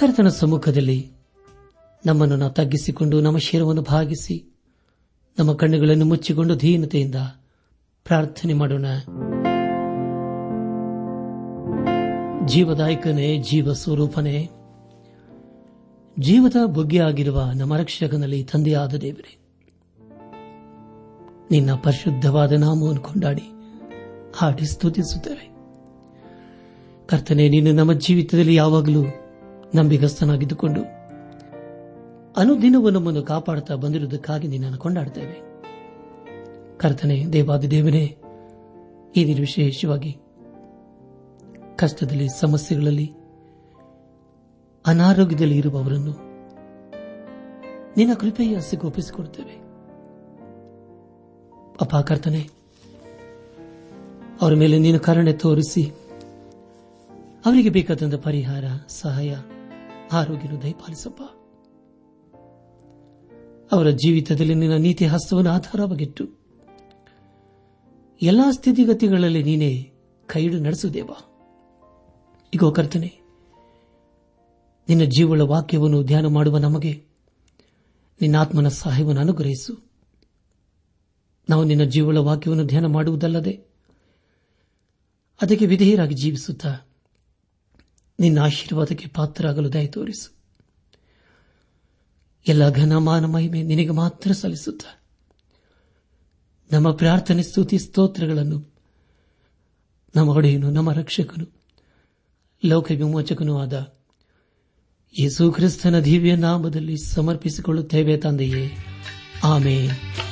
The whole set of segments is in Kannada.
ಕರ್ತನ ಸಮ್ಮುಖದಲ್ಲಿ ನಮ್ಮನ್ನು ನಾವು ತಗ್ಗಿಸಿಕೊಂಡು ನಮ್ಮ ಶಿರವನ್ನು ಭಾಗಿಸಿ ನಮ್ಮ ಕಣ್ಣುಗಳನ್ನು ಮುಚ್ಚಿಕೊಂಡು ಧೀನತೆಯಿಂದ ಪ್ರಾರ್ಥನೆ ಮಾಡೋಣ. ಜೀವದಾಯಕನೇ ಜೀವ ಸ್ವರೂಪನೇ ಜೀವದ ಬುಗ್ಗೆಯಾಗಿರುವ ನಮ್ಮ ರಕ್ಷಕನಲ್ಲಿ ತಂದೆಯಾದ ದೇವರೇ, ನಿನ್ನ ಪರಿಶುದ್ಧವಾದ ನಾಮವನ್ನು ಕೊಂಡಾಡಿ ಹಾಡಿ ಸ್ತುತಿಸುತ್ತೇವೆ. ಕರ್ತನೆ, ನೀನು ನಮ್ಮ ಜೀವಿತದಲ್ಲಿ ಯಾವಾಗಲೂ ನಂಬಿಗಸ್ತನಾಗಿದ್ದುಕೊಂಡು ಅನುದಿನವೂ ನಮ್ಮನ್ನು ಕಾಪಾಡುತ್ತಾ ಬಂದಿರುವುದಕ್ಕಾಗಿ ನಿನ್ನನ್ನು ಕೊಂಡಾಡುತ್ತೇವೆ. ಕರ್ತನೆ ದೇವಾದಿ ದೇವನೇ ಈ ದಿನ ವಿಶೇಷವಾಗಿ ಕಷ್ಟದಲ್ಲಿ, ಸಮಸ್ಯೆಗಳಲ್ಲಿ, ಅನಾರೋಗ್ಯದಲ್ಲಿ ಇರುವವರನ್ನು ನಿನ್ನ ಕೃಪೆಯ ಹಸಿಗೆ ಒಪ್ಪಿಸಿಕೊಡುತ್ತೇವೆ. ಅಪ್ಪ ಕರ್ತನೆ, ಅವರ ಮೇಲೆ ನೀನು ಕರುಣೆ ತೋರಿಸಿ ಅವರಿಗೆ ಬೇಕಾದಂತ ಪರಿಹಾರ, ಸಹಾಯ ಆರೋಗ್ಯನು ದಯಪಾಲಿಸಪ್ಪ. ಅವರ ಜೀವಿತದಲ್ಲಿ ನಿನ್ನ ನೀತಿ ಹಸ್ತವನ್ನು ಆಧಾರವಾಗಿಟ್ಟು ಎಲ್ಲಾ ಸ್ಥಿತಿಗತಿಗಳಲ್ಲಿ ನೀನೇ ಕೈಡು ನಡೆಸುದೇವ ಈಗ ಕರ್ತನೆ, ನಿನ್ನ ಜೀವಳ ವಾಕ್ಯವನ್ನು ಧ್ಯಾನ ಮಾಡುವ ನಮಗೆ ನಿನ್ನ ಆತ್ಮನ ಸಹಾಯವನ್ನು ಅನುಗ್ರಹಿಸು. ನಾವು ನಿನ್ನ ಜೀವಳ ವಾಕ್ಯವನ್ನು ಧ್ಯಾನ ಮಾಡುವುದಲ್ಲದೆ ಅದಕ್ಕೆ ವಿಧೇಯರಾಗಿ ಜೀವಿಸುತ್ತಾ ನಿನ್ನ ಆಶೀರ್ವಾದಕ್ಕೆ ಪಾತ್ರರಾಗಲು ದಯ ತೋರಿಸು. ಎಲ್ಲ ಘನಮಾನ ಮಹಿಮೆ ನಿನಗೆ ಮಾತ್ರ ಸಲ್ಲಿಸುತ್ತ. ನಮ್ಮ ಪ್ರಾರ್ಥನೆ, ಸ್ತುತಿ, ಸ್ತೋತ್ರಗಳನ್ನು ನಮ್ಮ ಒಡೆಯನು, ನಮ್ಮ ರಕ್ಷಕನು, ಲೋಕ ವಿಮೋಚಕನೂ ಆದ ಯೇಸು ಕ್ರಿಸ್ತನ ದಿವ್ಯ ನಾಮದಲ್ಲಿ ಸಮರ್ಪಿಸಿಕೊಳ್ಳುತ್ತೇವೆ ತಂದೆಯೇ. ಆಮೇಲೆ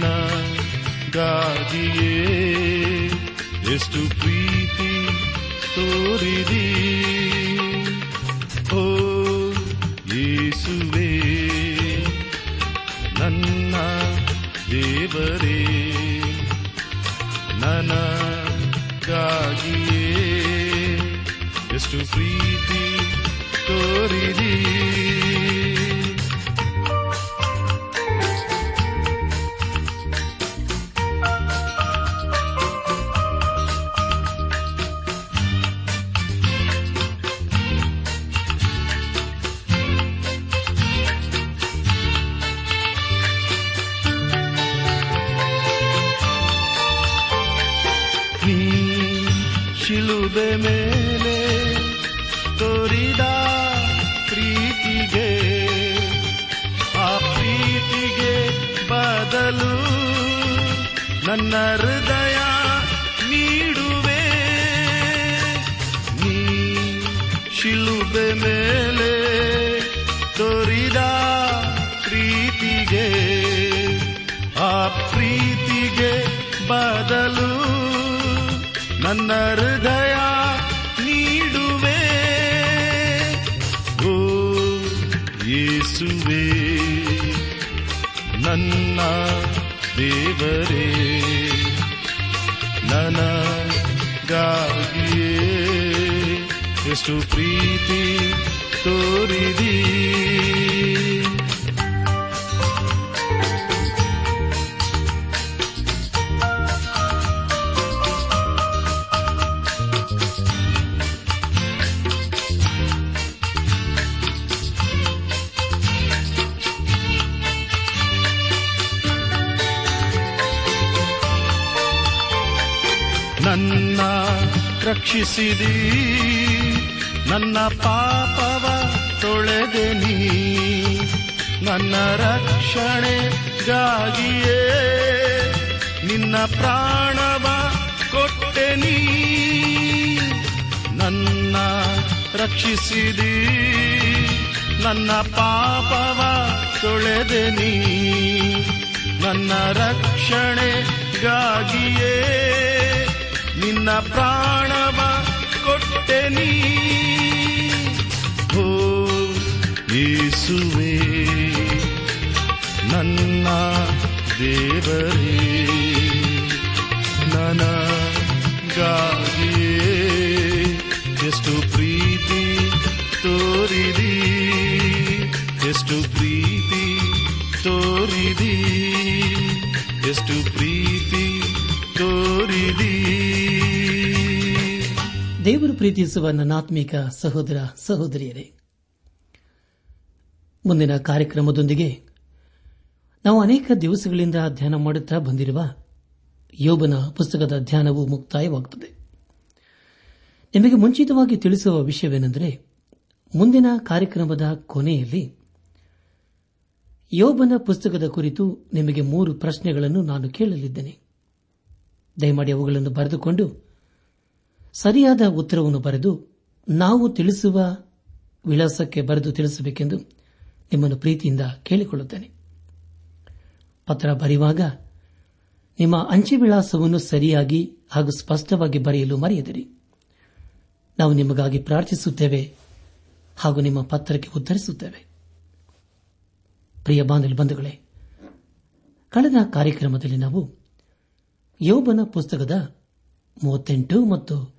ನನಗಾಗಿಯೇ ಎಷ್ಟು ಪ್ರೀತಿ ತೋರಿದಿ ಓ ಯೇಸುವೆ ನನ್ನ ಹೃದಯ ನೀಡುವೆ. ನೀ ಶಿಲುಬೆ ಮೇಲೆ ತೋರಿದ ಪ್ರೀತಿಗೆ, ಆ ಪ್ರೀತಿಗೆ ಬದಲು ನನ್ನ ಹೃದಯ ನೀಡುವೆ. ಓ ಯೇಸುವೆ, ನನ್ನ ದೇವರೇ. ಎಷ್ಟು ಪ್ರೀತಿ ತೋರಿದಿ ನನ್ನ ರಕ್ಷಿಸಿದಿ ನನ್ನ ಪಾಪವ ತೊಳೆದೆ ನೀ. ನನ್ನ ರಕ್ಷಣೆಗಾಗಿಯೇ ನಿನ್ನ ಪ್ರಾಣವ ಕೊಟ್ಟೆ ನೀ. ನನ್ನ ರಕ್ಷಿಸಿದಿ. ನನ್ನ ಪಾಪವ ತೊಳೆದೆ ನೀ. ನನ್ನ ರಕ್ಷಣೆಗಾಗಿಯೇ ನಿನ್ನ ಪ್ರಾಣವ ಕೊಟ್ಟೆ ನೀ. ಯೇಸುವೆ, ನನ್ನ ದೇವರೇ, ನನಗಾಗಿಯೇ ಎಷ್ಟು ಪ್ರೀತಿ ತೋರಿದಿ, ಎಷ್ಟು ಪ್ರೀತಿ ತೋರಿದಿ, ಎಷ್ಟು ಪ್ರೀತಿ ತೋರಿದಿ. ದೇವರು ಪ್ರೀತಿಸುವ ನನ್ನಾತ್ಮೀಕ ಸಹೋದರ ಸಹೋದರಿಯರೇ ಮುಂದಿನ ಕಾರ್ಯಕ್ರಮದೊಂದಿಗೆ ನಾವು ಅನೇಕ ದಿವಸಗಳಿಂದ ಧ್ಯಾನ ಮಾಡುತ್ತಾ ಬಂದಿರುವ ಯೋಬನ ಪುಸ್ತಕದ ಧ್ಯಾನವು ಮುಕ್ತಾಯವಾಗುತ್ತದೆ. ನಿಮಗೆ ಮುಂಚಿತವಾಗಿ ತಿಳಿಸುವ ವಿಷಯವೇನೆಂದರೆ, ಮುಂದಿನ ಕಾರ್ಯಕ್ರಮದ ಕೊನೆಯಲ್ಲಿ ಯೋಬನ ಪುಸ್ತಕದ ಕುರಿತು ನಿಮಗೆ ಮೂರು ಪ್ರಶ್ನೆಗಳನ್ನು ನಾನು ಕೇಳಲಿದ್ದೇನೆ. ದಯಮಾಡಿ ಅವುಗಳನ್ನು ಬರೆದುಕೊಂಡು ಸರಿಯಾದ ಉತ್ತರವನ್ನು ಬರೆದು ನಾವು ತಿಳಿಸುವ ವಿಳಾಸಕ್ಕೆ ಬರೆದು ತಿಳಿಸಬೇಕೆಂದು ನಿಮ್ಮನ್ನು ಪ್ರೀತಿಯಿಂದ ಕೇಳಿಕೊಳ್ಳುತ್ತೇನೆ. ಪತ್ರ ಬರೆಯುವಾಗ ನಿಮ್ಮ ಅಂಚೆ ವಿಳಾಸವನ್ನು ಸರಿಯಾಗಿ ಹಾಗೂ ಸ್ಪಷ್ಟವಾಗಿ ಬರೆಯಲು ಮರೆಯದಿರಿ. ನಾವು ನಿಮಗಾಗಿ ಪ್ರಾರ್ಥಿಸುತ್ತೇವೆ ಹಾಗೂ ನಿಮ್ಮ ಪತ್ರಕ್ಕೆ ಉತ್ತರಿಸುತ್ತೇವೆ. ಪ್ರಿಯ ಬಂಧುಗಳೇ, ಕಳೆದ ಕಾರ್ಯಕ್ರಮದಲ್ಲಿ ನಾವು ಯೋಬನ ಪುಸ್ತಕದ ಮೂವತ್ತೆಂಟು ಮತ್ತು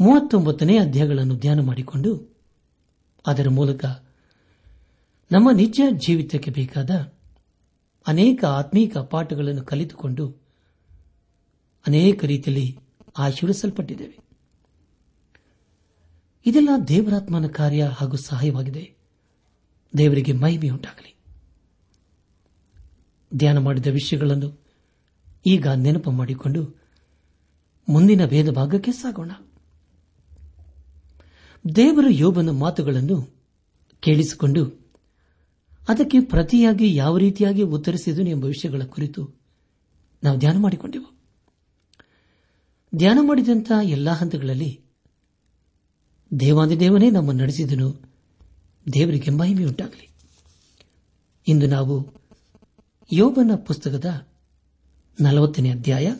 ಮೂವತ್ತೊಂಬತ್ತನೇ ಅಧ್ಯಾಯಗಳನ್ನು ಧ್ಯಾನ ಮಾಡಿಕೊಂಡು ಅದರ ಮೂಲಕ ನಮ್ಮ ನಿಜ ಜೀವಿತಕ್ಕೆ ಬೇಕಾದ ಅನೇಕ ಆತ್ಮೀಕ ಪಾಠಗಳನ್ನು ಕಲಿತುಕೊಂಡು ಅನೇಕ ರೀತಿಯಲ್ಲಿ ಆಶೀರ್ವಿಸಲ್ಪಟ್ಟಿದ್ದೇವೆ ಇದೆಲ್ಲ ದೇವರಾತ್ಮನ ಕಾರ್ಯ ಹಾಗೂ ಸಹಾಯವಾಗಿದೆ. ದೇವರಿಗೆ ಮಹಿಮೆಯುಂಟಾಗಲಿ ಧ್ಯಾನ ಮಾಡಿದ ವಿಷಯಗಳನ್ನು ಈಗ ನೆನಪು ಮಾಡಿಕೊಂಡು ಮುಂದಿನ ಭೇದ ಭಾಗಕ್ಕೆ ಸಾಗೋಣ. ದೇವರು ಯೋಬನ ಮಾತುಗಳನ್ನು ಕೇಳಿಸಿಕೊಂಡು ಅದಕ್ಕೆ ಪ್ರತಿಯಾಗಿ ಯಾವ ರೀತಿಯಾಗಿ ಉತ್ತರಿಸಿದನು ಎಂಬ ವಿಷಯಗಳ ಕುರಿತು ನಾವು ಧ್ಯಾನ ಮಾಡಿಕೊಂಡೆವು. ಧ್ಯಾನ ಮಾಡಿದಂತಹ ಎಲ್ಲಾ ಹಂತಗಳಲ್ಲಿ ದೇವಾದಿದೇವನೇ ನಮ್ಮ ನಡೆಸಿದನು, ದೇವರಿಗೆ ಮಹಿಮೆಯುಂಟಾಗಲಿ. ಇಂದು ನಾವು ಯೋಬನ ಪುಸ್ತಕದ ನಲವತ್ತನೇ ಅಧ್ಯಾಯ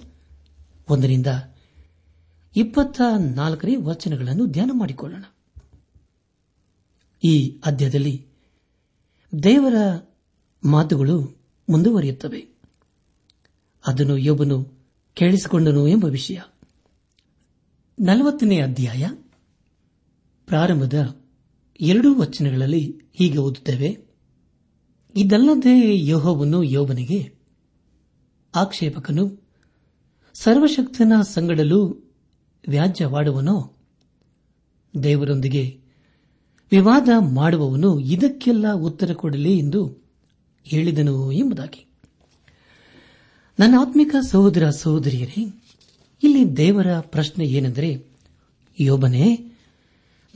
ಒಂದರಿಂದ ಇಪ್ಪತ್ತ ನಾಲ್ಕನೇ ವಚನಗಳನ್ನು ಧ್ಯಾನ ಮಾಡಿಕೊಳ್ಳೋಣ. ಈ ಅಧ್ಯಾಯದಲ್ಲಿ ದೇವರ ಮಾತುಗಳು ಮುಂದುವರಿಯುತ್ತವೆ. ಅದನ್ನು ಯೋಬನು ಕೇಳಿಸಿಕೊಂಡನು ಎಂಬ ವಿಷಯ. ನಲವತ್ತನೇ ಅಧ್ಯಾಯ, ಪ್ರಾರಂಭದ ಎರಡೂ ವಚನಗಳಲ್ಲಿ ಹೀಗೆ ಓದುತ್ತೇವೆ. ಇದಲ್ಲದೆ ಯೋಹವನ್ನು ಯೋಬನಿಗೆ ಆಕ್ಷೇಪಕನು, ಸರ್ವಶಕ್ತನ ಸಂಗಡಲು ವ್ಯಾಜ್ಯವಾಡುವನೋ? ದೇವರೊಂದಿಗೆ ವಿವಾದ ಮಾಡುವವನು ಇದಕ್ಕೆಲ್ಲ ಉತ್ತರ ಕೊಡಲಿ ಎಂದು ಹೇಳಿದನು ಎಂಬುದಾಗಿ. ನನ್ನ ಆತ್ಮಿಕ ಸಹೋದರ ಸಹೋದರಿಯರೇ, ಇಲ್ಲಿ ದೇವರ ಪ್ರಶ್ನೆ ಏನೆಂದರೆ, ಯೋಬನೇ,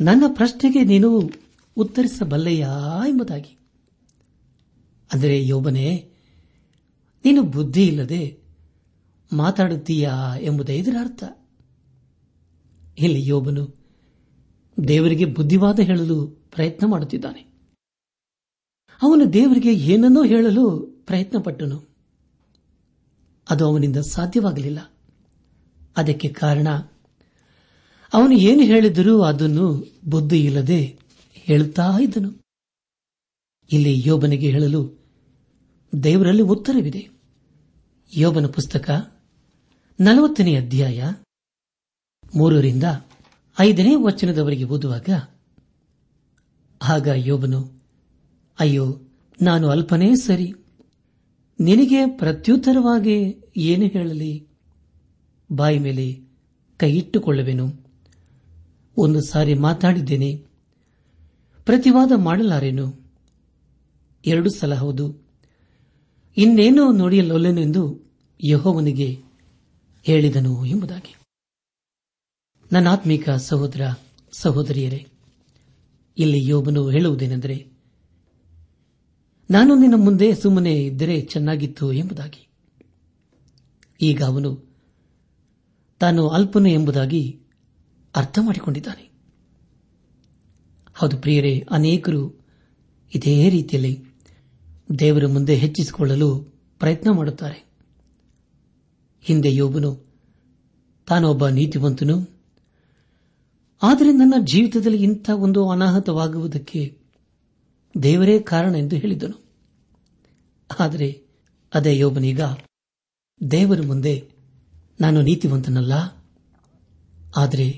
ನನ್ನ ಪ್ರಶ್ನೆಗೆ ನೀನು ಉತ್ತರಿಸಬಲ್ಲೆಯಾ ಎಂಬುದಾಗಿ. ಅಂದರೆ, ಯೋಬನೇ, ನೀನು ಬುದ್ಧಿ ಇಲ್ಲದೆ ಮಾತಾಡುತ್ತೀಯಾ ಎಂಬುದೇ ಇದರ ಅರ್ಥ. ಇಲ್ಲಿ ಯೋಬನು ದೇವರಿಗೆ ಬುದ್ಧಿವಾದ ಹೇಳಲು ಪ್ರಯತ್ನ ಮಾಡುತ್ತಿದ್ದಾನೆ. ಅವನು ದೇವರಿಗೆ ಏನನ್ನೋ ಹೇಳಲು ಪ್ರಯತ್ನಪಟ್ಟನು. ಅದು ಅವನಿಂದ ಸಾಧ್ಯವಾಗಲಿಲ್ಲ. ಅದಕ್ಕೆ ಕಾರಣ, ಅವನು ಏನು ಹೇಳಿದರೂ ಅದನ್ನು ಬುದ್ಧಿ ಇಲ್ಲದೆ ಹೇಳುತ್ತಾ ಇದ್ದನು. ಇಲ್ಲಿ ಯೋಬನಿಗೆ ಹೇಳಲು ದೇವರಲ್ಲಿ ಉತ್ತರವಿದೆ. ಯೋಬನ ಪುಸ್ತಕ ನಲವತ್ತನೇ ಅಧ್ಯಾಯ ಮೂರರಿಂದ ಐದನೇ ವಚನದವರೆಗೆ ಓದುವಾಗ, ಆಗ ಯೋಬನು, ಅಯ್ಯೋ, ನಾನು ಅಲ್ಪನೇ ಸರಿ. ನಿನಗೆ ಪ್ರತ್ಯುತ್ತರವಾಗಿ ಏನು ಹೇಳಲಿ? ಬಾಯಿ ಮೇಲೆ ಕೈ ಇಟ್ಟುಕೊಳ್ಳುವೆನು. ಒಂದು ಸಾರಿ ಮಾತಾಡಿದ್ದೇನೆ. ಪ್ರತಿವಾದ ಮಾಡಲಾರೇನು? ಎರಡು ಸಲ ಹೌದು. ಇನ್ನೇನೋ ನೋಡಿಯಲ್ಲೊಲ್ಲೆನೆಂದು ಯಹೋವನಿಗೆ ಹೇಳಿದನು ಎಂಬುದಾಗಿ. ನನ್ನಾತ್ಮೀಕ ಸಹೋದರ, ಸಹೋದರಿಯರೇ, ಇಲ್ಲಿ ಯೋಬನು ಹೇಳುವುದೇನೆಂದರೆ, ನಾನು ನಿನ್ನ ಮುಂದೆ ಸುಮ್ಮನೆ ಇದ್ದರೆ ಚೆನ್ನಾಗಿತ್ತು ಎಂಬುದಾಗಿ. ಈಗ ಅವನು ತಾನು ಅಲ್ಪನು ಎಂಬುದಾಗಿ ಅರ್ಥ ಮಾಡಿಕೊಂಡಿದ್ದಾನೆ ಹೌದು ಪ್ರಿಯರೇ, ಅನೇಕರು ಇದೇ ರೀತಿಯಲ್ಲಿ ದೇವರ ಮುಂದೆ ಹೆಚ್ಚಿಸಿಕೊಳ್ಳಲು ಪ್ರಯತ್ನ ಮಾಡುತ್ತಾರೆ. ಹಿಂದೆ ಯೋಬನು, ತಾನೊಬ್ಬ ನೀತಿವಂತನು ಆದರೆ ನನ್ನ ಜೀವಿತದಲ್ಲಿ ಇಂಥ ಒಂದು ಅನಾಹುತವಾಗುವುದಕ್ಕೆ ದೇವರೇ ಕಾರಣ ಎಂದು ಹೇಳಿದನು. ಆದರೆ ಅದೇ ಯೋಬನೀಗ, ದೇವರ ಮುಂದೆ ನಾನು ನೀತಿವಂತನಲ್ಲ, ಆದರೆ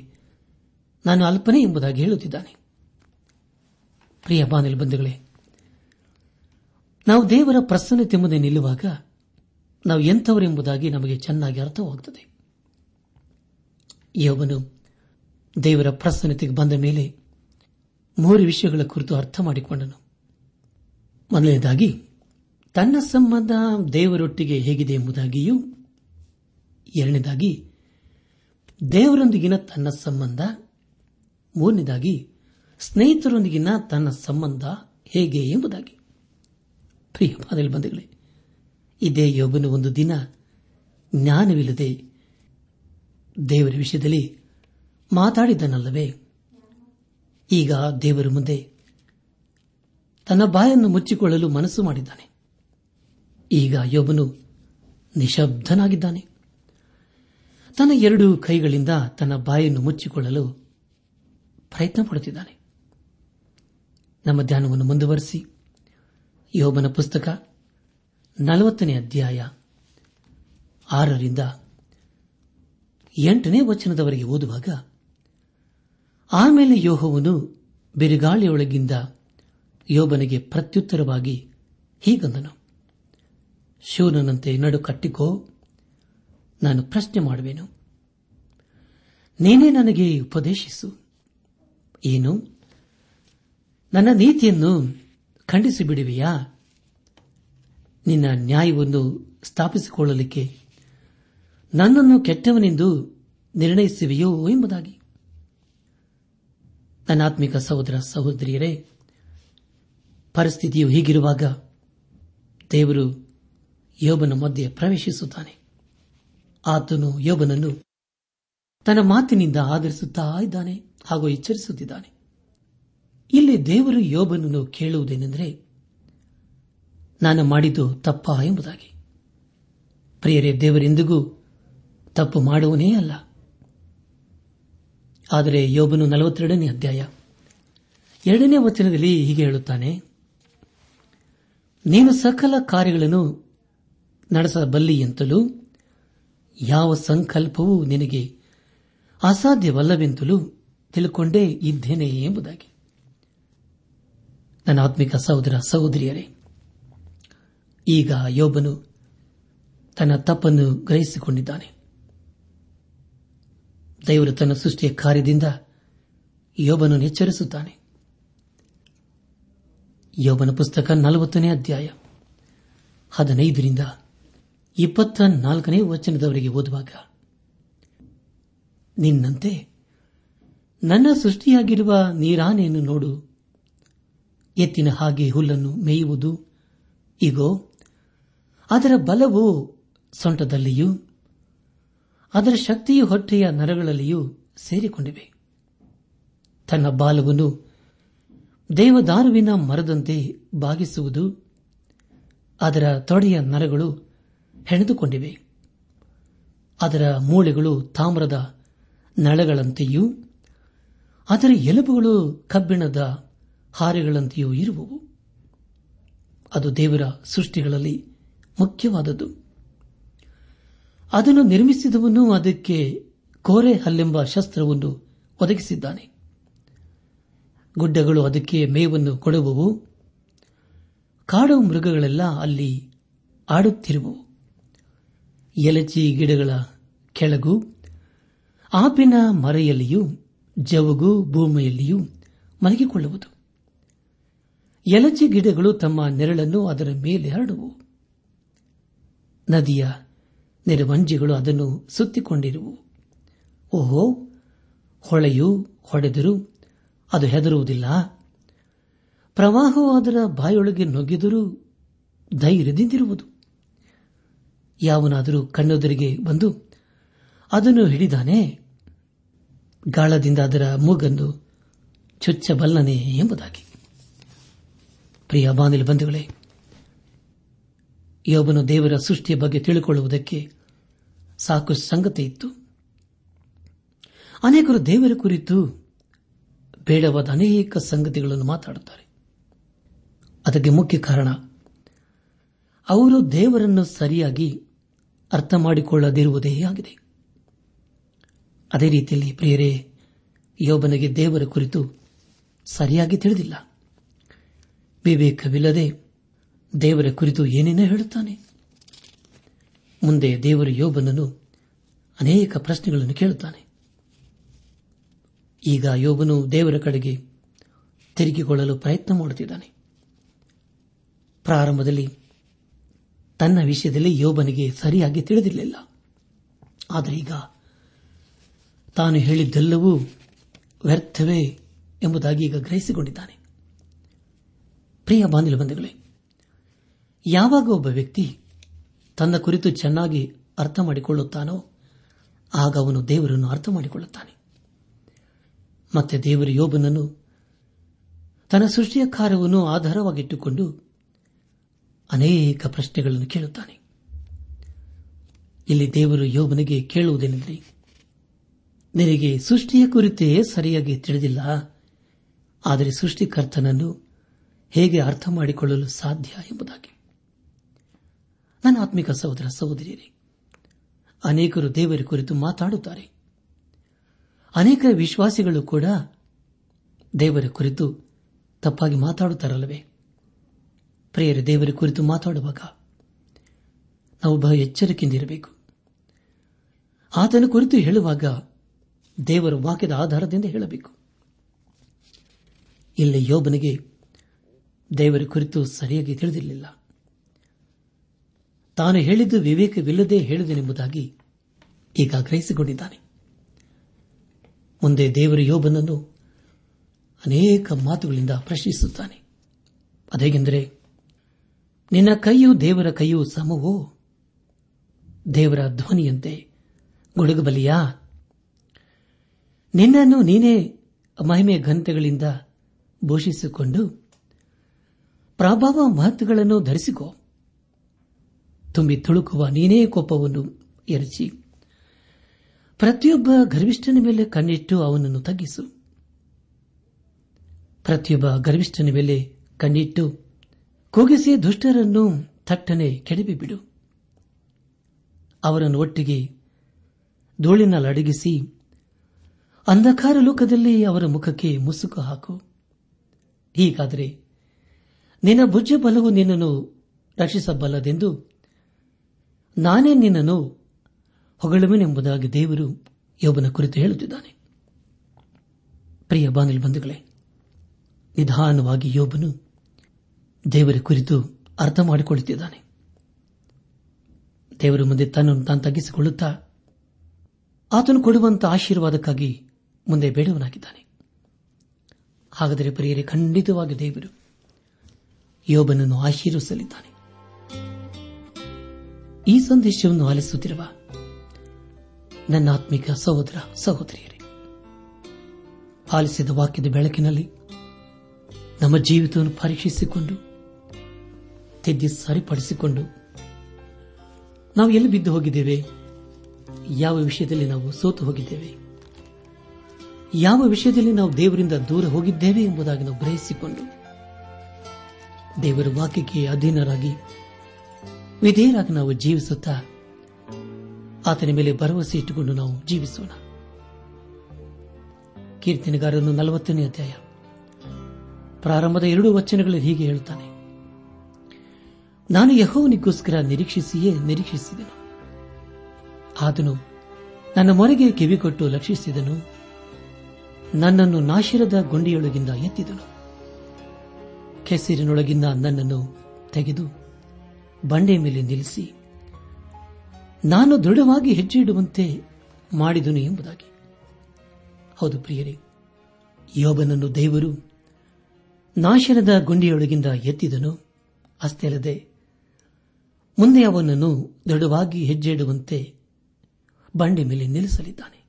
ನಾನು ಅಲ್ಪನೇ ಎಂಬುದಾಗಿ ಹೇಳುತ್ತಿದ್ದಾನೆ. ಪ್ರಿಯ ಬಾನಿಲ್ ಬಂಧುಗಳೇ, ನಾವು ದೇವರ ಪ್ರಸನ್ನತೆ ಮುಂದೆ ನಿಲ್ಲುವಾಗ ನಾವು ಎಂಥವರೆಂಬುದಾಗಿ ನಮಗೆ ಚೆನ್ನಾಗಿ ಅರ್ಥವಾಗುತ್ತದೆ ಯೋಬನು ದೇವರ ಪ್ರಸನ್ನತೆಗೆ ಬಂದ ಮೇಲೆ ಮೂರು ವಿಷಯಗಳ ಕುರಿತು ಅರ್ಥ ಮಾಡಿಕೊಂಡನು. ಮೊದಲನೇದಾಗಿ, ತನ್ನ ಸಂಬಂಧ ದೇವರೊಟ್ಟಿಗೆ ಹೇಗಿದೆ ಎಂಬುದಾಗಿಯೂ, ಎರಡನೇದಾಗಿ, ದೇವರೊಂದಿಗಿನ ತನ್ನ ಸಂಬಂಧ, ಮೂರನೇದಾಗಿ, ಸ್ನೇಹಿತರೊಂದಿಗಿನ ತನ್ನ ಸಂಬಂಧ ಹೇಗೆ ಎಂಬುದಾಗಿ. ಪ್ರಿಯ ಬಂಧುಗಳೇ, ಇದೇ ಯೋಬನು ಒಂದು ದಿನ ಜ್ಞಾನವಿಲ್ಲದೆ ದೇವರ ವಿಷಯದಲ್ಲಿ ಮಾತಾಡಿದ್ದನಲ್ಲವೇ ಈಗ ದೇವರ ಮುಂದೆ ತನ್ನ ಬಾಯನ್ನು ಮುಚ್ಚಿಕೊಳ್ಳಲು ಮನಸ್ಸು ಮಾಡಿದ್ದಾನೆ. ಈಗ ಯೋಬನು ನಿಶಬ್ದನಾಗಿದ್ದಾನೆ. ತನ್ನ ಎರಡು ಕೈಗಳಿಂದ ತನ್ನ ಬಾಯನ್ನು ಮುಚ್ಚಿಕೊಳ್ಳಲು ಪ್ರಯತ್ನ ಪಡುತ್ತಿದ್ದಾನೆ. ನಮ್ಮ ಧ್ಯಾನವನ್ನು ಮುಂದುವರೆಸಿ. ಯೋಬನ ಪುಸ್ತಕ ನಲವತ್ತನೇ ಅಧ್ಯಾಯ ಆರರಿಂದ ಎಂಟನೇ ವಚನದವರೆಗೆ ಓದುವಾಗ ಆಮೇಲೆ ಯೋಹವನು ಬಿರುಗಾಳಿಯೊಳಗಿಂದ ಯೋಬನಿಗೆ ಪ್ರತ್ಯುತ್ತರವಾಗಿ ಹೀಗಂದನು. ಶಿವನಂತೆ ನಡು ಕಟ್ಟಿಕೋ, ನಾನು ಪ್ರಶ್ನೆ ಮಾಡುವೆನು. ನೀನೇ ನನಗೆ ಉಪದೇಶಿಸು. ಏನು? ನನ್ನ ನೀತಿಯನ್ನು ಖಂಡಿಸಿ ಬಿಡುವೆಯಾ ನಿನ್ನ ನ್ಯಾಯವನ್ನು ಸ್ಥಾಪಿಸಿಕೊಳ್ಳಲಿಕ್ಕೆ ನನ್ನನ್ನು ಕೆಟ್ಟವನೆಂದು ನಿರ್ಣಯಿಸುವೆಯೋ ಎಂಬುದಾಗಿ. ನನ್ನ ಆತ್ಮಿಕ ಸಹೋದರ ಸಹೋದರಿಯರೇ, ಪರಿಸ್ಥಿತಿಯು ಹೀಗಿರುವಾಗ ದೇವರು ಯೋಬನ ಮಧ್ಯೆ ಪ್ರವೇಶಿಸುತ್ತಾನೆ. ಆತನು ಯೋಬನನ್ನು ತನ್ನ ಮಾತಿನಿಂದ ಆಧರಿಸುತ್ತಾ ಇದ್ದಾನೆ ಹಾಗೂ ಎಚ್ಚರಿಸುತ್ತಿದ್ದಾನೆ. ಇಲ್ಲಿ ದೇವರು ಯೋಬನನ್ನು ಕೇಳುವುದೇನೆಂದರೆ, ನಾನು ಮಾಡಿದ್ದು ತಪ್ಪಾ ಎಂಬುದಾಗಿ. ಪ್ರಿಯರೇ, ದೇವರೆಂದಿಗೂ ತಪ್ಪು ಮಾಡುವನೇ ಅಲ್ಲ. ಆದರೆ ಯೋಬನು ನಲವತ್ತೆರಡನೇ ಅಧ್ಯಾಯ. ಎರಡನೇ ವಚನದಲ್ಲಿ ಹೀಗೆ ಹೇಳುತ್ತಾನೆ, ನೀನು ಸಕಲ ಕಾರ್ಯಗಳನ್ನು ನಡೆಸಬಲ್ಲಿ ಎಂತಲೂ, ಯಾವ ಸಂಕಲ್ಪವೂ ನಿನಗೆ ಅಸಾಧ್ಯವಲ್ಲವೆಂತಲೂ ತಿಳ್ಕೊಂಡೇ ಇದ್ದೇನೆ ಎಂಬುದಾಗಿ. ನನ್ನ ಆತ್ಮಿಕ ಸಹೋದರ ಸಹೋದರಿಯರೇ, ಈಗ ಯೋಬನು ತನ್ನ ತಪ್ಪನ್ನು ಗ್ರಹಿಸಿಕೊಂಡಿದ್ದಾನೆ. ದೇವರು ತನ್ನ ಸೃಷ್ಟಿಯ ಕಾರ್ಯದಿಂದ ಯೋಬನನ್ನು ಎಚ್ಚರಿಸುತ್ತಾನೆ. ಯೋಬನ ಪುಸ್ತಕ ನಲವತ್ತನೇ ಅಧ್ಯಾಯ, ಹದಿನೈದರಿಂದ ಇಪ್ಪತ್ತ ನಾಲ್ಕನೇ ವಚನದವರೆಗೆ ಓದುವಾಗ, ನಿನ್ನಂತೆ ನನ್ನ ಸೃಷ್ಟಿಯಾಗಿರುವ ನೀರಾನೆಯನ್ನು ನೋಡು. ಎತ್ತಿನ ಹಾಗೆ ಹುಲ್ಲನ್ನು ಮೇಯುವುದು. ಇಗೋ, ಅದರ ಬಲವು ಸೊಂಟದಲ್ಲಿಯೂ ಅದರ ಶಕ್ತಿಯು ಹೊಟ್ಟೆಯ ನರಗಳಲ್ಲಿಯೂ ಸೇರಿಕೊಂಡಿವೆ. ತನ್ನ ಬಾಲವನ್ನು ದೇವದಾರುವಿನ ಮರದಂತೆ ಬಾಗಿಸುವುದು, ಅದರ ತೊಡೆಯ ನರಗಳು ಹೆಣೆದುಕೊಂಡಿವೆ. ಅದರ ಮೂಳೆಗಳು ತಾಮ್ರದ ನಳಗಳಂತೆಯೂ, ಅದರ ಎಲುಬುಗಳು ಕಬ್ಬಿಣದ ಹಾರೆಗಳಂತೆಯೂ ಇರುವವು. ಅದು ದೇವರ ಸೃಷ್ಟಿಗಳಲ್ಲಿ ಮುಖ್ಯವಾದದ್ದು. ಅದನ್ನು ನಿರ್ಮಿಸಿದವನು ಅದಕ್ಕೆ ಕೋರೆ ಹಲ್ಲೆಂಬ ಶಸ್ತ್ರವನ್ನು ಒದಗಿಸಿದ್ದಾನೆ. ಗುಡ್ಡಗಳು ಅದಕ್ಕೆ ಮೇವನ್ನು ಕೊಡುವವು. ಕಾಡು ಮೃಗಗಳೆಲ್ಲ ಅಲ್ಲಿ ಆಡುತ್ತಿರುವವು. ಎಲಚಿ ಗಿಡಗಳ ಕೆಳಗು, ಆಪಿನ ಮರೆಯಲ್ಲಿಯೂ, ಜವಗು ಭೂಮಿಯಲ್ಲಿಯೂ ಮಲಗಿಕೊಳ್ಳುವುದು. ಎಲಚಿ ಗಿಡಗಳು ತಮ್ಮ ನೆರಳನ್ನು ಅದರ ಮೇಲೆ ಹರಡುವು ನದಿಯ ನೆರವಂಜಿಗಳು ಅದನ್ನು ಸುತ್ತಿಕೊಂಡಿರುವು. ಓಹೋ, ಹೊಳೆಯು ಹೊಡೆದರೂ ಅದು ಹೆದರುವುದಿಲ್ಲ. ಪ್ರವಾಹವು ಅದರ ಬಾಯೊಳಗೆ ನುಗ್ಗಿದರೂ ಧೈರ್ಯದಿಂದಿರುವುದು ಯಾವನಾದರೂ ಕಣ್ಣೆದುರಿಗೆ ಬಂದು, ಅದನ್ನು ಹಿಡಿದಾನೆ? ಗಾಳದಿಂದ ಅದರ ಮೂಗನ್ನು ಚುಚ್ಚಬಲ್ಲನೆ ಎಂಬುದಾಗಿ. ಪ್ರಿಯ ಬಾನಿಲು ಬಂಧುಗಳೇ ಯೋಬನು ದೇವರ ಸೃಷ್ಟಿಯ ಬಗ್ಗೆ ತಿಳಿಕೊಳ್ಳುವುದಕ್ಕೆ ಸಾಕು ಸಂಗತಿ ಇತ್ತು. ಅನೇಕರು ದೇವರ ಕುರಿತು ಬೇಡವಾದ ಅನೇಕ ಸಂಗತಿಗಳನ್ನು ಮಾತಾಡುತ್ತಾರೆ. ಅದಕ್ಕೆ ಮುಖ್ಯ ಕಾರಣ, ಅವರು ದೇವರನ್ನು ಸರಿಯಾಗಿ ಅರ್ಥ ಮಾಡಿಕೊಳ್ಳದಿರುವುದೇ ಆಗಿದೆ. ಅದೇ ರೀತಿಯಲ್ಲಿ ಪ್ರಿಯರೇ, ಯೋಬನಿಗೆ ದೇವರ ಕುರಿತು ಸರಿಯಾಗಿ ತಿಳಿದಿಲ್ಲ. ವಿವೇಕವಿಲ್ಲದೆ ದೇವರ ಕುರಿತು ಏನೇನೋ ಹೇಳುತ್ತಾನೆ? ಮುಂದೆ ದೇವರ ಯೋಬನನ್ನು ಅನೇಕ ಪ್ರಶ್ನೆಗಳನ್ನು ಕೇಳುತ್ತಾನೆ. ಈಗ ಯೋಬನು ದೇವರ ಕಡೆಗೆ ತಿರುಗಿಕೊಳ್ಳಲು ಪ್ರಯತ್ನ ಮಾಡುತ್ತಿದ್ದಾನೆ. ಪ್ರಾರಂಭದಲ್ಲಿ ತನ್ನ ವಿಷಯದಲ್ಲಿ ಯೋಬನಿಗೆ ಸರಿಯಾಗಿ ತಿಳಿದಿರಲಿಲ್ಲ. ಆದರೆ ಈಗ ತಾನು ಹೇಳಿದ್ದೆಲ್ಲವೂ ವ್ಯರ್ಥವೇ ಎಂಬುದಾಗಿ ಈಗ ಗ್ರಹಿಸಿಕೊಂಡಿದ್ದಾನೆ. ಪ್ರಿಯ ಬಾಂಧಿಲ ಬಂಧುಗಳೇ ಯಾವಾಗ ಒಬ್ಬ ವ್ಯಕ್ತಿ ತನ್ನ ಕುರಿತು ಚೆನ್ನಾಗಿ ಅರ್ಥ ಮಾಡಿಕೊಳ್ಳುತ್ತಾನೋ, ಆಗ ಅವನು ದೇವರನ್ನು ಅರ್ಥ ಮಾಡಿಕೊಳ್ಳುತ್ತಾನೆ. ಮತ್ತೆ ದೇವರು ಯೋಬನನ್ನು ತನ್ನ ಸೃಷ್ಟಿಯ ಕಾರ್ಯವನ್ನು ಆಧಾರವಾಗಿಟ್ಟುಕೊಂಡು ಅನೇಕ ಪ್ರಶ್ನೆಗಳನ್ನು ಕೇಳುತ್ತಾನೆ. ಇಲ್ಲಿ ದೇವರು ಯೋಬನಿಗೆ ಕೇಳುವುದೇನೆಂದರೆ, ನಿನಗೆ ಸೃಷ್ಟಿಯ ಕುರಿತೇ ಸರಿಯಾಗಿ ತಿಳಿದಿಲ್ಲ, ಆದರೆ ಸೃಷ್ಟಿಕರ್ತನನ್ನು ಹೇಗೆ ಅರ್ಥ ಮಾಡಿಕೊಳ್ಳಲು ಸಾಧ್ಯ ಎಂಬುದಾಗಿ. ನನ್ನ ಆತ್ಮಿಕ ಸಹೋದರ ಸಹೋದರಿಯರೇ, ಅನೇಕರು ದೇವರ ಕುರಿತು ಮಾತಾಡುತ್ತಾರೆ. ಅನೇಕ ವಿಶ್ವಾಸಿಗಳು ಕೂಡ ದೇವರ ಕುರಿತು ತಪ್ಪಾಗಿ ಮಾತಾಡುತ್ತಾರಲ್ಲವೇ? ಪ್ರಿಯರ, ದೇವರ ಕುರಿತು ಮಾತಾಡುವಾಗ ನಾವು ಬಹಳ ಎಚ್ಚರಿಕೆಯಿಂದಿರಬೇಕು ಆತನ ಕುರಿತು ಹೇಳುವಾಗ ದೇವರ ವಾಕ್ಯದ ಆಧಾರದಿಂದ ಹೇಳಬೇಕು. ಇಲ್ಲಿ ಯೋಬನಿಗೆ ದೇವರ ಕುರಿತು ಸರಿಯಾಗಿ ತಿಳಿದಿರಲಿಲ್ಲ. ತಾನು ಹೇಳಿದ್ದು ವಿವೇಕವಿಲ್ಲದೆ ಹೇಳಿದನೆಂಬುದಾಗಿ ಈಗ ಗ್ರಹಿಸಿಕೊಂಡಿದ್ದಾನೆ. ಮುಂದೆ ದೇವರ ಯೋಬನನ್ನು ಅನೇಕ ಮಾತುಗಳಿಂದ ಪ್ರಶ್ನಿಸುತ್ತಾನೆ. ಅದೇಗೆಂದರೆ, ನಿನ್ನ ಕೈಯು ದೇವರ ಕೈಯು ಸಮವೋ? ದೇವರ ಧ್ವನಿಯಂತೆ ಗುಡುಗಬಲಿಯಾ ನಿನ್ನನ್ನು ನೀನೇ ಮಹಿಮೆ ಘನತೆಗಳಿಂದ ಭೂಷಿಸಿಕೊಂಡು ಪ್ರಭಾವ ಮಹತ್ವಗಳನ್ನು ಧರಿಸಿಕೋ. ತುಂಬಿ ತುಳುಕುವ ನೀನೇ ಕೋಪವನ್ನು ಎರಚಿ. ಪ್ರತಿಯೊಬ್ಬ ಗರ್ವಿಷ್ಠನ ಮೇಲೆ ಕಣ್ಣಿಟ್ಟು ಅವನನ್ನು ತಗ್ಗಿಸು. ಪ್ರತಿಯೊಬ್ಬ ಗರ್ವಿಷ್ಠನ ಮೇಲೆ ಕಣ್ಣಿಟ್ಟು ಕೂಗಿಸಿ ದುಷ್ಟರನ್ನು ಥಟ್ಟನೆ ಕೆಡವಿಬಿಡು ಅವರನ್ನು ಒಟ್ಟಿಗೆ ಧೂಳಿನಲ್ಲಡಗಿಸಿ ಅಂಧಕಾರ ಲೋಕದಲ್ಲಿ ಅವರ ಮುಖಕ್ಕೆ ಮುಸುಕು ಹಾಕು. ಹೀಗಾದರೆ ನಿನ್ನ ಭುಜ ಬಲವು ನಿನ್ನನ್ನು ರಕ್ಷಿಸಬಲ್ಲದೆಂದು ನಾನೇ ನಿನ್ನನ್ನು ಹೊಗಳುವೆನೆಂಬುದಾಗಿ ದೇವರು ಯೋಬನ ಕುರಿತು ಹೇಳುತ್ತಿದ್ದಾನೆ. ಪ್ರಿಯ ಬಾನಿಲ್ ಬಂಧುಗಳೇ, ನಿಧಾನವಾಗಿ ಯೋಬನು ದೇವರ ಕುರಿತು ಅರ್ಥ ಮಾಡಿಕೊಳ್ಳುತ್ತಿದ್ದಾನೆ. ದೇವರ ಮುಂದೆ ತನ್ನನ್ನು ತಾನು ತಗ್ಗಿಸಿಕೊಳ್ಳುತ್ತಾ ಆತನು ಕೊಡುವಂತಹ ಆಶೀರ್ವಾದಕ್ಕಾಗಿ ಮುಂದೆ ಬೇಡವನಾಗಿದ್ದಾನೆ. ಹಾಗಾದರೆ ಪ್ರಿಯರೇ, ಖಂಡಿತವಾಗಿ ದೇವರು ಯೋಬನನ್ನು ಆಶೀರ್ವಿಸಲಿದ್ದಾನೆ ಈ ಸಂದೇಶವನ್ನು ಆಲಿಸುತ್ತಿರುವ ನನ್ನ ಆತ್ಮಿಕ ಸಹೋದರ, ಸಹೋದರಿಯರೇ, ಆಲಿಸಿದ ವಾಕ್ಯದ ಬೆಳಕಿನಲ್ಲಿ ನಮ್ಮ ಜೀವಿತವನ್ನು ಪರೀಕ್ಷಿಸಿಕೊಂಡು, ತಿದ್ದಿ ಸರಿಪಡಿಸಿಕೊಂಡು ನಾವು ಎಲ್ಲಿ ಬಿದ್ದು ಹೋಗಿದ್ದೇವೆ? ಯಾವ ವಿಷಯದಲ್ಲಿ ನಾವು ಸೋತು ಹೋಗಿದ್ದೇವೆ? ಯಾವ ವಿಷಯದಲ್ಲಿ ನಾವು ದೇವರಿಂದ ದೂರ ಹೋಗಿದ್ದೇವೆ ಎಂಬುದಾಗಿ ನಾವು ಗ್ರಹಿಸಿಕೊಂಡು ದೇವರ ವಾಕ್ಯಕ್ಕೆ ಅಧೀನರಾಗಿ ವಿಧೇಯರಾಗಿ ನಾವು ಜೀವಿಸುತ್ತಾ ಆತನ ಮೇಲೆ ಭರವಸೆ ಇಟ್ಟುಕೊಂಡು ನಾವು ಜೀವಿಸೋಣ. ಕೀರ್ತನೆಗಾರನು ನಲವತ್ತನೇ ಅಧ್ಯಾಯ. ಪ್ರಾರಂಭದ ಎರಡು ವಚನಗಳಲ್ಲಿ ಹೀಗೆ ಹೇಳುತ್ತಾನೆ ನಾನು ಯಹೋವನಿಗೋಸ್ಕರ ನಿರೀಕ್ಷಿಸಿಯೇ ನಿರೀಕ್ಷಿಸಿದನು. ಆತನು ನನ್ನ ಮೊರೆಗೆ ಕಿವಿಕೊಟ್ಟು ಲಕ್ಷಿಸಿದನು. ನನ್ನನ್ನು ನಾಶಿರದ ಗುಂಡಿಯೊಳಗಿಂದ ಎತ್ತಿದನು. ಕೆಸರಿನೊಳಗಿಂದ ನನ್ನನ್ನು ತೆಗೆದು ಬಂಡೆ ಮೇಲೆ ನಿಲ್ಲಿಸಿ, ನಾನು ದೃಢವಾಗಿ ಹೆಜ್ಜೆ ಇಡುವಂತೆ ಮಾಡಿದನು ಎಂಬುದಾಗಿ. ಹೌದು ಪ್ರಿಯರೇ, ಯೋಬನನ್ನು ದೇವರು ನಾಶನದ ಗುಂಡಿಯೊಳಗಿಂದ ಎತ್ತಿದನು. ಅಷ್ಟೇ ಮುಂದೆ ಅವನನ್ನು ದೃಢವಾಗಿ ಹೆಜ್ಜೆ ಇಡುವಂತೆ ಬಂಡೆ ಮೇಲೆ ನಿಲ್ಲಿಸಲಿದ್ದಾನೆ.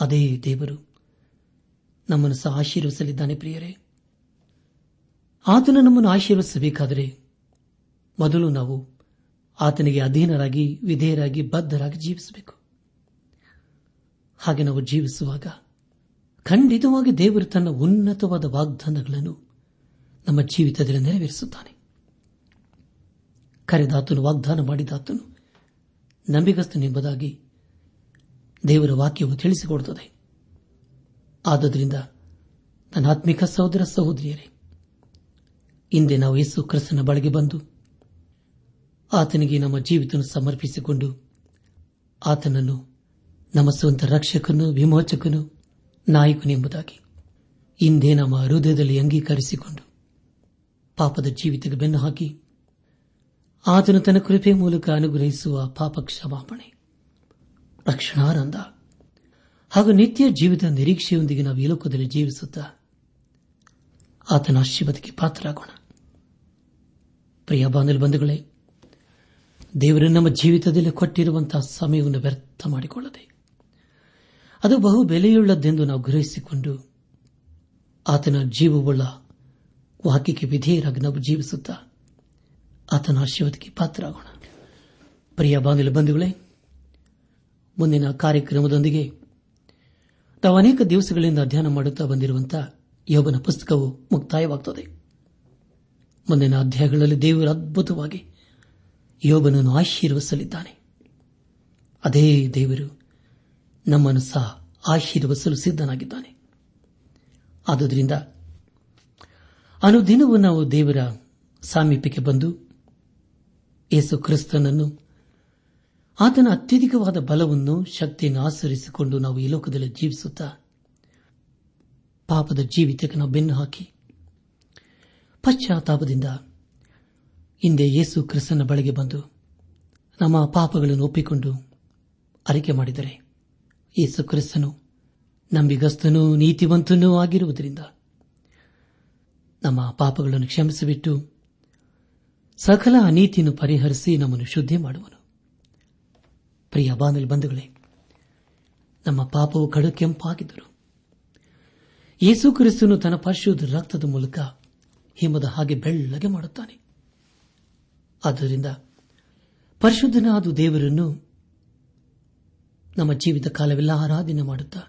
ಅದೇ ದೇವರು ನಮ್ಮನ್ನು ಸಹ ಆಶೀರ್ವಿಸಲಿದ್ದಾನೆ ಪ್ರಿಯರೇ. ಆತನು ನಮ್ಮನ್ನು ಆಶೀರ್ವಿಸಬೇಕಾದರೆ ಮೊದಲು ನಾವು ಆತನಿಗೆ ಅಧೀನರಾಗಿ, ವಿಧೇಯರಾಗಿ, ಬದ್ಧರಾಗಿ ಜೀವಿಸಬೇಕು. ಹಾಗೆ ನಾವು ಜೀವಿಸುವಾಗ ಖಂಡಿತವಾಗಿ ದೇವರು ತನ್ನ ಉನ್ನತವಾದ ವಾಗ್ದಾನಗಳನ್ನು ನಮ್ಮ ಜೀವಿತದಲ್ಲಿ ನೆರವೇರಿಸುತ್ತಾನೆ. ಕರೆದಾತನು ವಾಗ್ದಾನ ಮಾಡಿದಾತನು ನಂಬಿಗಸ್ತನೆಂಬುದಾಗಿ ದೇವರ ವಾಕ್ಯವು ತಿಳಿಸಿಕೊಡುತ್ತದೆ. ಆದ್ದರಿಂದ ನನ್ನ ಆತ್ಮಿಕ ಸಹೋದರ ಸಹೋದರಿಯರೇ, ಹಿಂದೆ ನಾವು ಯೇಸು ಕ್ರಿಸ್ತನ ಬಳಿಗೆ ಬಂದು ಆತನಿಗೆ ನಮ್ಮ ಜೀವಿತ ಸಮರ್ಪಿಸಿಕೊಂಡು ಆತನನ್ನು ನಮ್ಮ ಸ್ವಂತ ರಕ್ಷಕನು ವಿಮೋಚಕನು ನಾಯಕನೆಂಬುದಾಗಿ ಇಂದೇ ನಮ್ಮ ಹೃದಯದಲ್ಲಿ ಅಂಗೀಕರಿಸಿಕೊಂಡು ಪಾಪದ ಜೀವಿತಕ್ಕೆ ಬೆನ್ನು ಹಾಕಿ ಆತನು ತನ್ನ ಕೃಪೆ ಮೂಲಕ ಅನುಗ್ರಹಿಸುವ ಪಾಪ ಕ್ಷಮಾಪಣೆ ರಕ್ಷಣಾನಂದ ಹಾಗೂ ನಿತ್ಯ ಜೀವಿತ ನಿರೀಕ್ಷೆಯೊಂದಿಗೆ ನಾವು ಈ ಲೋಕದಲ್ಲಿ ಜೀವಿಸುತ್ತಾ ಆತನ ಆಶೀರ್ವಾದಕ್ಕೆ ಪಾತ್ರರಾಗೋಣ. ಪ್ರಿಯ ಬಂಧುಗಳೇ ದೇವರು ನಮ್ಮ ಜೀವಿತದಲ್ಲಿ ಕೊಟ್ಟಿರುವಂತಹ ಸಮಯವನ್ನು ವ್ಯರ್ಥ ಮಾಡಿಕೊಳ್ಳದೆ. ಅದು ಬಹು ಬೆಲೆಯುಳ್ಳದ್ದೆಂದು ನಾವು ಗ್ರಹಿಸಿಕೊಂಡು ಆತನ ಜೀವವುಳ್ಳ ವಾಕ್ಯಕ್ಕೆ ವಿಧೇಯರಾಗಿ ನಾವು ಜೀವಿಸುತ್ತಾ ಆತನ ಆಶೀರ್ವಾದಕ್ಕೆ ಪಾತ್ರರಾಗೋಣ. ಪ್ರಿಯ ಬಾಂಧವ ಬಂಧುಗಳೇ, ಮುಂದಿನ ಕಾರ್ಯಕ್ರಮದೊಂದಿಗೆ ತಾವು ಅನೇಕ ದಿವಸಗಳಿಂದ ಅಧ್ಯಯನ ಮಾಡುತ್ತಾ ಬಂದಿರುವಂತಹ ಯೋಬನ ಪುಸ್ತಕವು ಮುಕ್ತಾಯವಾಗುತ್ತದೆ ಮುಂದಿನ ಅಧ್ಯಾಯಗಳಲ್ಲಿ ದೇವರು ಅದ್ಭುತವಾಗಿ ಯೋಬನನ್ನು ಆಶೀರ್ವಸಲಿದ್ದಾನೆ. ಅದೇ ದೇವರು ನಮ್ಮನ್ನು ಸಹ ಆಶೀರ್ವಸಲು ಸಿದ್ದನಾಗಿದ್ದಾನೆ ಆದುದರಿಂದ ಅನುದಿನವೂ ನಾವು ದೇವರ ಸಾಮೀಪ್ಯಕ್ಕೆ ಬಂದು ಯೇಸು ಕ್ರಿಸ್ತನನ್ನು ಆತನ ಅತ್ಯಧಿಕವಾದ ಬಲವನ್ನು, ಶಕ್ತಿಯನ್ನು ಆಚರಿಸಿಕೊಂಡು ನಾವು ಈ ಲೋಕದಲ್ಲಿ ಜೀವಿಸುತ್ತಾ ಪಾಪದ ಜೀವಿತಕ್ಕೆ ನಾವು ಬೆನ್ನು ಹಾಕಿ ಪಶ್ಚಾತ್ತಾಪದಿಂದ ಹಿಂದೆ ಯೇಸು ಕ್ರಿಸ್ತನ ಬಳಿಗೆ ಬಂದು ನಮ್ಮ ಪಾಪಗಳನ್ನು ಒಪ್ಪಿಕೊಂಡು ಅರಿಕೆ ಮಾಡಿದರೆ. ಯೇಸು ಕ್ರಿಸ್ತನು ನಂಬಿಗಸ್ತನೂ ನೀತಿವಂತನೂ ಆಗಿರುವುದರಿಂದ ನಮ್ಮ ಪಾಪಗಳನ್ನು ಕ್ಷಮಿಸಿಬಿಟ್ಟು ಸಕಲ ಅನೀತಿಯನ್ನು ಪರಿಹರಿಸಿ ನಮ್ಮನ್ನು ಶುದ್ಧಿ ಮಾಡುವನು. ಪ್ರಿಯ ಬಾನಲ್ ಬಂಧುಗಳೇ, ನಮ್ಮ ಪಾಪವು ಕಡು ಕೆಂಪಾಗಿದ್ದರು ಯೇಸು ಕ್ರಿಸ್ತನು ತನ್ನ ಪರಿಶುದ್ಧ ರಕ್ತದ ಮೂಲಕ ಹಿಮದ ಹಾಗೆ ಬೆಳ್ಳಗೆ ಮಾಡುತ್ತಾನೆ. ಆದ್ದರಿಂದ ಪರಿಶುದ್ಧನಾದ ದೇವರನ್ನು ನಮ್ಮ ಜೀವಿತ ಕಾಲವೆಲ್ಲ ಆರಾಧನೆ ಮಾಡುತ್ತಾ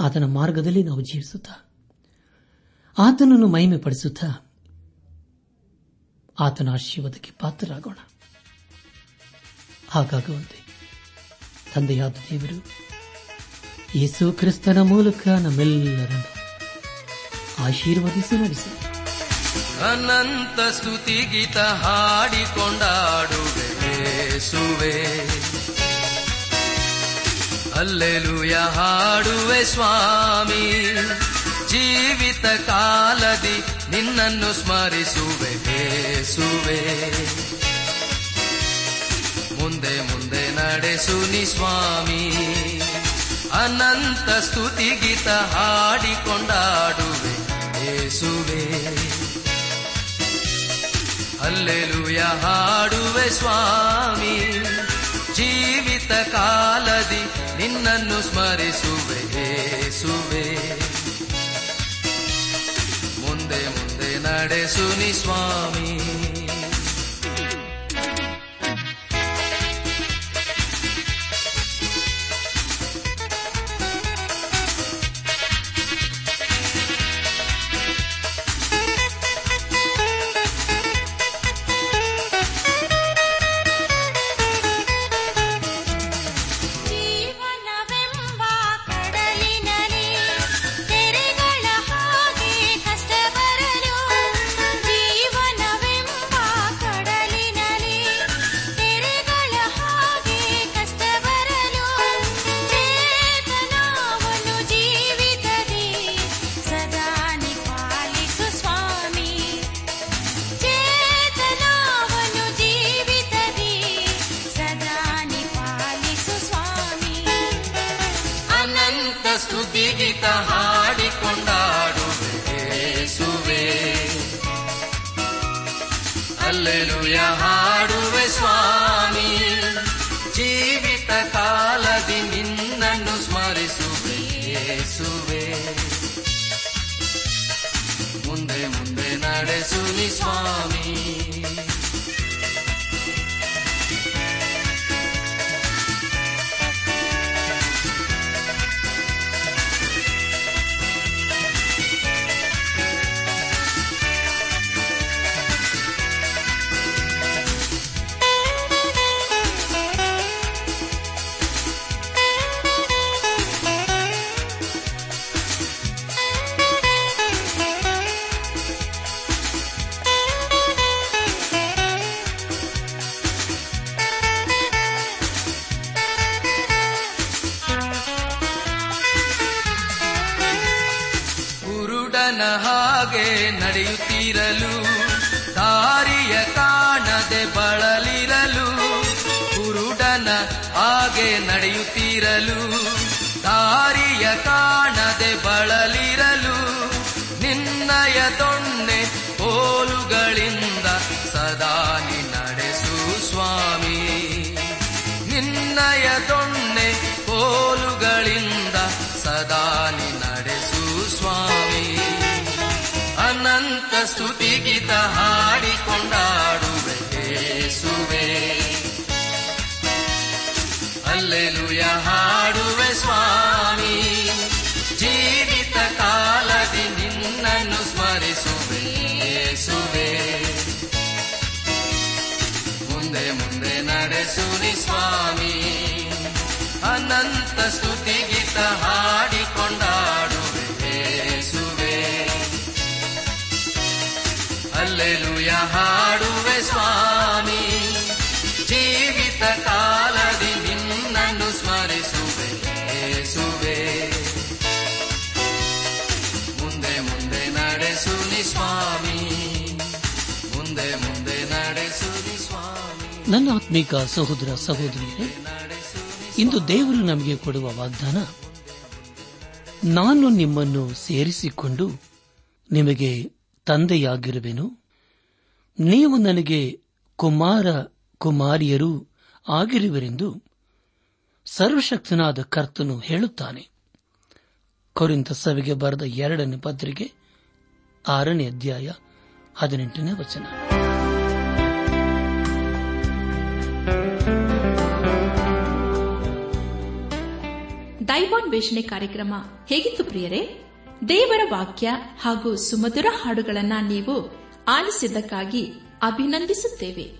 ಆತನ ಮಾರ್ಗದಲ್ಲಿ ನಾವು ಜೀವಿಸುತ್ತಾ ಆತನನ್ನು ಮಹಿಮೆ ಪಡಿಸುತ್ತಾ ಆತನ ಆಶೀರ್ವಾದಕ್ಕೆ ಪಾತ್ರರಾಗೋಣ. ಹಾಗಾಗುವಂತೆ ತಂದೆಯಾದ ದೇವರು ಯೇಸು ಕ್ರಿಸ್ತನ ಮೂಲಕ ನಮ್ಮೆಲ್ಲರನ್ನು ಆಶೀರ್ವದಿಸಿ ನಡೆಸಿ. ಅನಂತ ಸ್ತುತಿಗೀತ ಹಾಡಿಕೊಂಡಾಡುವೆ ಸುವೆ ಅಲ್ಲೆಲುಯ ಹಾಡುವೆ ಸ್ವಾಮಿ. ಜೀವಿತ ಕಾಲದಿ ನಿನ್ನನ್ನು ಸ್ಮರಿಸುವೆ ಸುವೆ ಮುಂದೆ ಮುಂದೆ ನಡೆಸು ನಿ ಸ್ವಾಮಿ. ಅನಂತ ಸ್ತುತಿಗೀತ ಹಾಡಿಕೊಂಡಾಡುವೆ ಅಲ್ಲೆಲುಯ ಹಾಡುವೆ ಸ್ವಾಮಿ. ಜೀವಿತ ಕಾಲದಿ ನಿನ್ನನ್ನು ಸ್ಮರಿಸುವೆ ಸುವೆ ಮುಂದೆ ಮುಂದೆ ನಡೆಸುನಿ ಸ್ವಾಮಿ. ಅನಂತ ಸ್ತುತಿಗೀತ ಹಾಡಿಕೊಂಡಾಡುವೆ ಯೇಸುವೆ ಅಲ್ಲೆಲುಯ ಹಾಡುವೆ ನನ್ನ ಆತ್ಮೀಕ ಸಹೋದರ ಸಹೋದರಿಯರೇ, ಇಂದು ದೇವರು ನಮಗೆ ಕೊಡುವ ವಾಗ್ದಾನ, ನಾನು ನಿಮ್ಮನ್ನು ಸೇರಿಸಿಕೊಂಡು ನಿಮಗೆ ತಂದೆಯಾಗಿರುವೆನು. ನೀವು ನನಗೆ ಕುಮಾರ ಕುಮಾರಿಯರೂ ಆಗಿರುವರೆಂದು ಸರ್ವಶಕ್ತನಾದ ಕರ್ತನು ಹೇಳುತ್ತಾನೆ. ಕೊರಿಂತ ಸಭೆಗೆ ಬರೆದ ಎರಡನೇ ಪತ್ರಿಕೆ, ಆರನೇ ಅಧ್ಯಾಯ, ಹದಿನೆಂಟನೇ ವಚನ. ದೈವಾನ್ವೇಷಣೆ ಕಾರ್ಯಕ್ರಮ ಹೇಗಿತ್ತು ಪ್ರಿಯರೇ? ದೇವರ ವಾಕ್ಯ ಹಾಗೂ ಸುಮಧುರ ಹಾಡುಗಳನ್ನು ನೀವು ಆಲಿಸಿದ್ದಕ್ಕಾಗಿ ಅಭಿನಂದಿಸುತ್ತೇವೆ.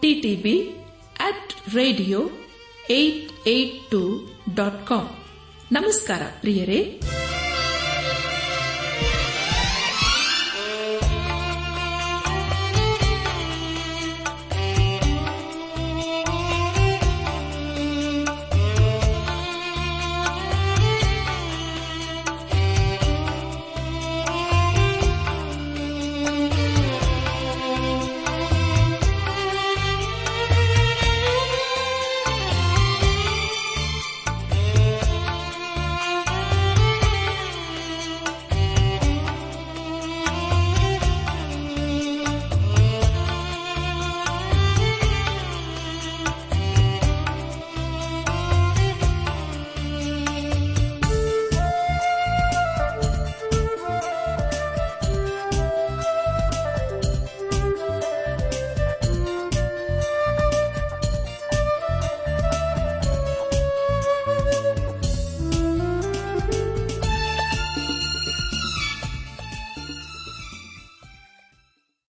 TTB at radio eight eight two dot com ನಮಸ್ಕಾರ ಪ್ರಿಯರೇ